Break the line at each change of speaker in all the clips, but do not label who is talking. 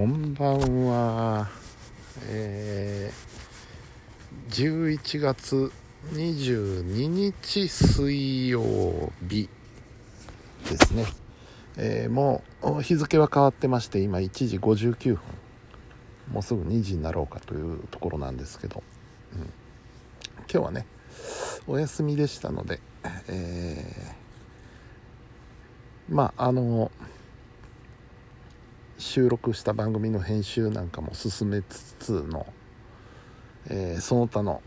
こんばんは、えー、11月22日水曜日ですね、えー、もう日付は変わってまして今1時59分もうすぐ2時になろうかというところなんですけど、うん、今日はねお休みでしたので、えー、まああの収録した番組の編集なんかも進めつつの、えー、その他の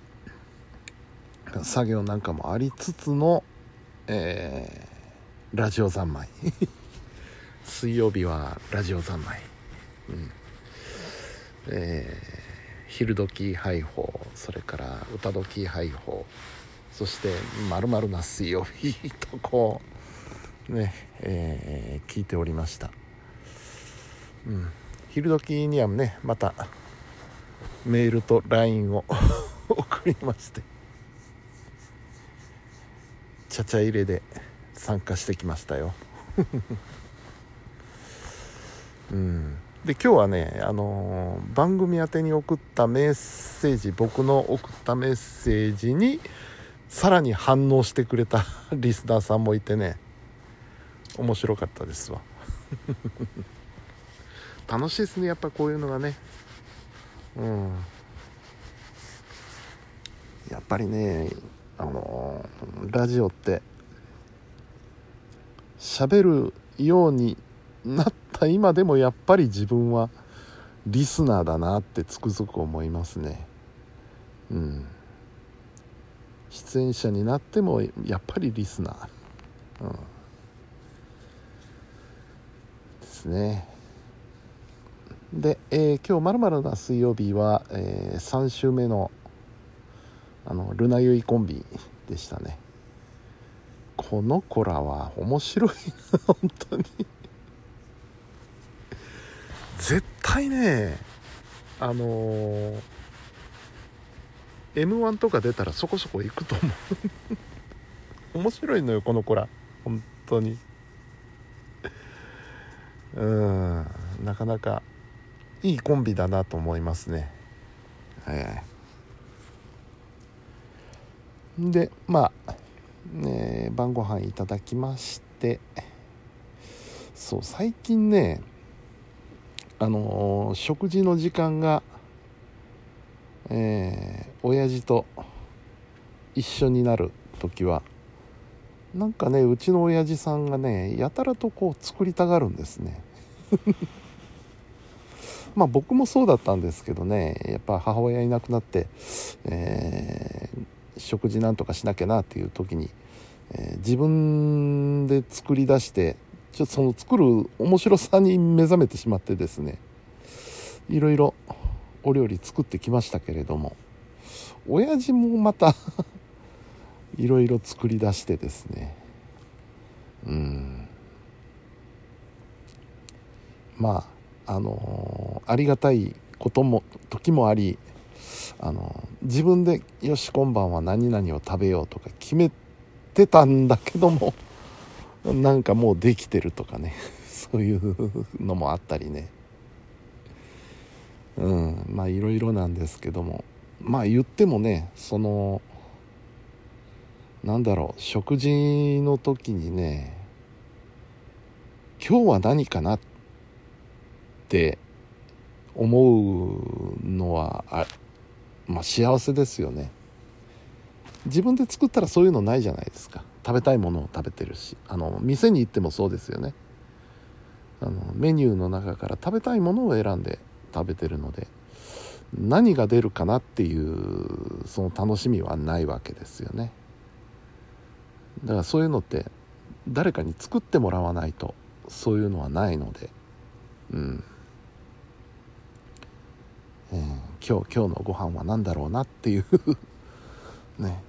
作業なんかもありつつの、えー、ラジオ三昧。水曜日はラジオ三昧、うん。えー、昼時配報それから歌時配報そして「まるな水曜日」とこうね、えー、聞いておりましたうん、昼時にはねまたメールと LINE を 送りましてちゃちゃ入れで参加してきましたよ。うん。で今日はね、あのー、番組宛てに送ったメッセージ僕の送ったメッセージにさらに反応してくれた リスナーさんもいてね面白かったですわ。楽しいですねやっぱこういうのがね。うん。やっぱりねあのラジオって喋るようになった今でもやっぱり自分はリスナーだなってつくづく思いますね。うん。出演者になってもやっぱりリスナー、うん、ですね。で、えー、今日まるまるな水曜日は、えー、3週目のあのルナユイコンビでしたね。この子らは面白いな 本当に。絶対ねあのー、m 1とか出たらそこそこ行くと思う。面白いのよこの子ら。本当に。うんなかなか。いいコンビだなと思いますね。はいでまあ、ね、晩ご飯いただきまして。そう最近ねあのー、食事の時間がえー、親父と一緒になる時はなんかねうちの親父さんがねやたらとこう作りたがるんですね。まあ僕もそうだったんですけどね。やっぱ母親いなくなって、えー、食事なんとかしなきゃなっていう時に、えー、自分で作り出してちょっとその作る面白さに目覚めてしまってですね。いろいろお料理作ってきましたけれども親父もまた いろいろ作り出してですね。うん。まああのありがたいことも時もありあの自分で「よし今晩は何々を食べよう」とか決めてたんだけども なんかもうできてるとかね。そういうのもあったりね。うん。まあいろいろなんですけども。まあ言ってもねそのなんだろう食事の時にね今日は何かなってって思うのはあ、まあ、幸せですよね。自分で作ったらそういうのないじゃないですか。食べたいものを食べてるし。あの店に行ってもそうですよね。あのメニューの中から食べたいものを選んで食べてるので何が出るかなっていうその楽しみはないわけですよね。だからそういうのって誰かに作ってもらわないとそういうのはないのでうん。えー、今日今日のご飯は何だろうなっていう ね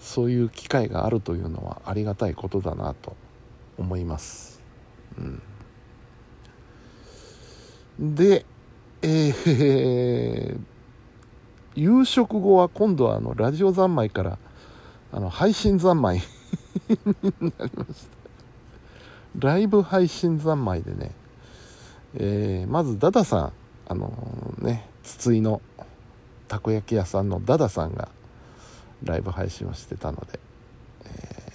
そういう機会があるというのはありがたいことだなと思います。うん、で、えー、夕食後は今度はあのラジオ三昧からあの配信三昧になりました。ライブ配信三昧でね、えー、まずダダさんあのー、ね筒井のたこ焼き屋さんのダダさんがライブ配信をしてたので、え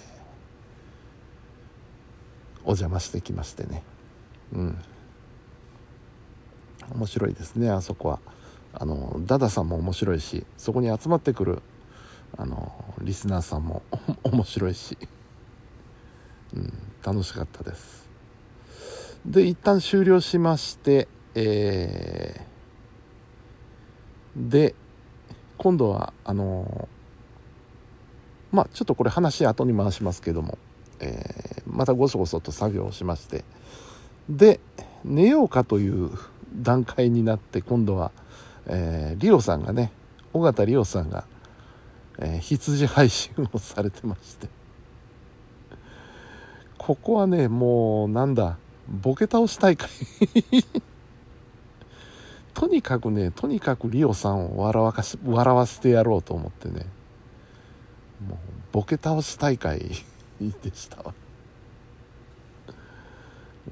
ー、お邪魔してきましてね。うん。面白いですねあそこは。あのダダさんも面白いしそこに集まってくるあのリスナーさんも 面白いし、うん、楽しかったです。で一旦終了しましてえー、で今度はあのまあちょっとこれ話後に回しますけども、えー、またごそごそと作業をしましてで寝ようかという段階になって今度は、えー、リオさんがね尾形リオさんが、えー、羊配信をされてましてここはねもうなんだボケ倒し大会。とにかくねとにかくリオさんを笑わかし笑わせてやろうと思ってね。もうボケ倒し大会 でしたわ、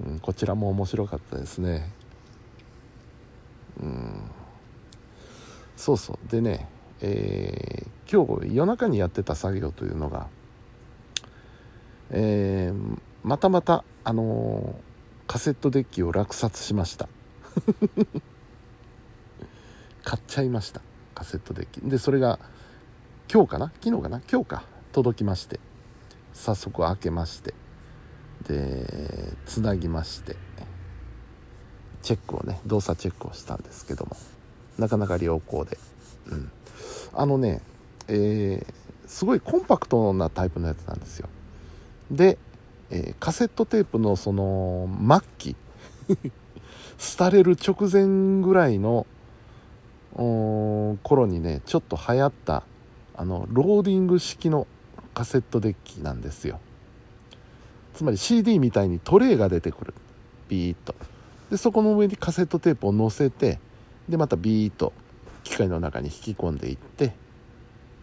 うん、こちらも面白かったですね。うん。そうそう。でねえー、今日夜中にやってた作業というのがえー、またまたあのー、カセットデッキを落札しました。ちゃいました。カセットデッキ。でそれが今日かな？昨日かな？今日か。届きまして。早速開けまして。でつなぎまして。チェックをね動作チェックをしたんですけども。なかなか良好で、うん、あのね、えー、すごいコンパクトなタイプのやつなんですよ。で、えー、カセットテープのその末期 廃れる直前ぐらいの頃にねちょっと流行ったあのローディング式のカセットデッキなんですよ。つまり CD みたいにトレイが出てくる。ビーッと。でそこの上にカセットテープを載せてでまたビーッと機械の中に引き込んでいって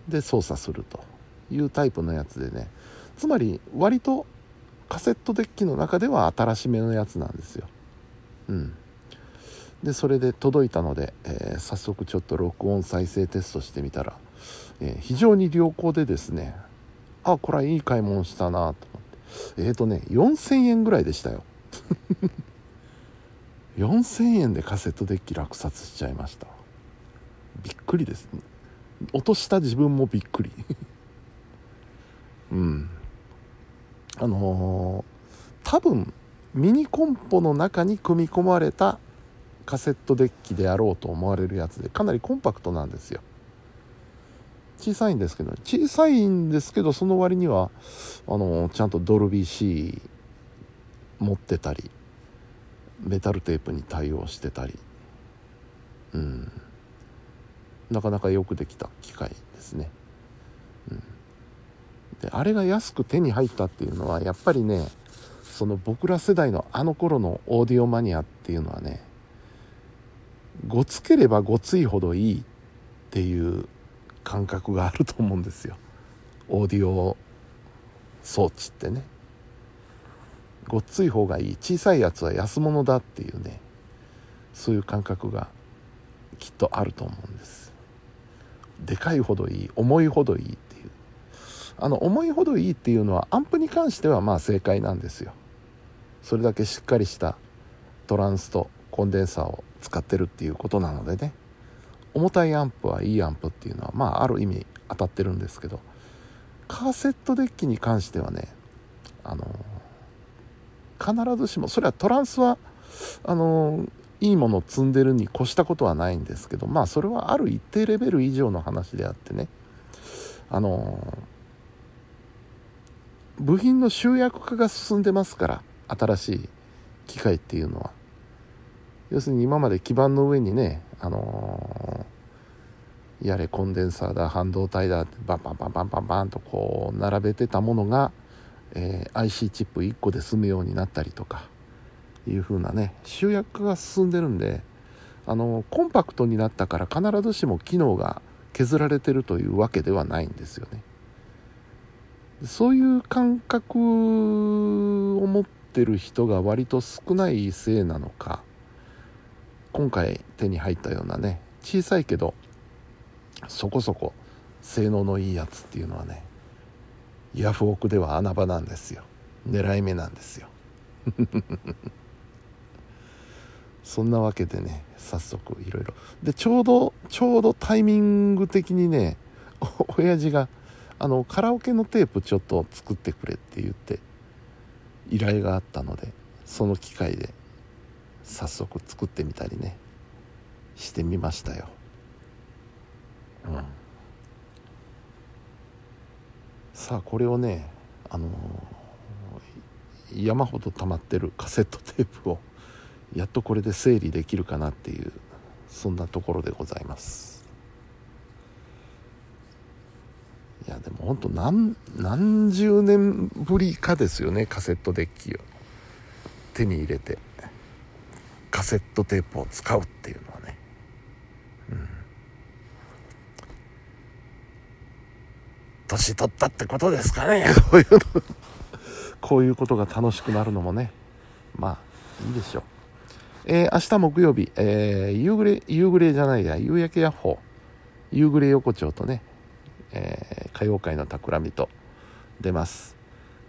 で操作するというタイプのやつでね。つまり割とカセットデッキの中では新しめのやつなんですよ。うん。でそれで届いたので、えー、早速ちょっと録音再生テストしてみたら、えー、非常に良好でですねあこれはいい買い物したなと思って。えっ、ー、とね4000円ぐらいでしたよ。4000円でカセットデッキ落札しちゃいました。びっくりです。ね落とした自分もびっくり。うん。あのー、多分ミニコンポの中に組み込まれたカセットデッキであろうと思われるやつでかなりコンパクトなんですよ。小さいんですけど小さいんですけどその割にはあのちゃんとドルビー C 持ってたりメタルテープに対応してたり。うん。なかなかよくできた機械ですね、うん、であれが安く手に入ったっていうのはやっぱりねその僕ら世代のあの頃のオーディオマニアっていうのはねごつければごついほどいいっていう感覚があると思うんですよ。オーディオ装置ってね。ごっつい方がいい。小さいやつは安物だっていうね。そういう感覚がきっとあると思うんです。でかいほどいい。重いほどいいっていう。あの重いほどいいっていうのはアンプに関してはまあ正解なんですよ。それだけしっかりしたトランスとコンデンサーを使ってるっていうことなのでね。重たいアンプはいいアンプっていうのはまあある意味当たってるんですけどカーセットデッキに関してはねあの必ずしもそれはトランスはあのいいものを積んでるに越したことはないんですけどまあそれはある一定レベル以上の話であってね。あの部品の集約化が進んでますから新しい機械っていうのは。要するに今まで基板の上にねあのー、やれコンデンサーだ半導体だってバンバンバンバンバンバンとこう並べてたものが、えー、IC チップ1個で済むようになったりとかいう風なね集約が進んでるんであのコンパクトになったから必ずしも機能が削られてるというわけではないんですよね。そういう感覚を持ってる人が割と少ないせいなのか今回手に入ったようなね小さいけどそこそこ性能のいいやつっていうのはねヤフオクでは穴場なんですよ。狙い目なんですよ。そんなわけでね早速いろいろ。でちょうどちょうどタイミング的にね 親父があのカラオケのテープちょっと作ってくれって言って依頼があったのでその機会で早速作ってみたりねしてみましたよ。うん。さあこれをねあのー、山ほど溜まってるカセットテープをやっとこれで整理できるかなっていうそんなところでございます。いやでも本当何何十年ぶりかですよねカセットデッキを手に入れて。カセットテープを使うっていうのはねうん年取ったってことですかねこういうのこういうことが楽しくなるのもねまあいいでしょうえー、明日木曜日、えー、夕暮れ、夕暮れじゃないや、夕焼けヤッホー、夕暮れ横丁とね、えー、歌謡界の企みと出ます。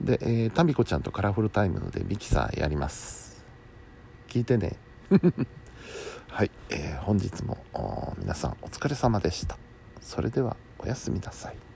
で、えー、タミコちゃんとカラフルタイムでミキサーやります。聞いてね。はい、えー、本日も皆さんお疲れ様でした。それではおやすみなさい。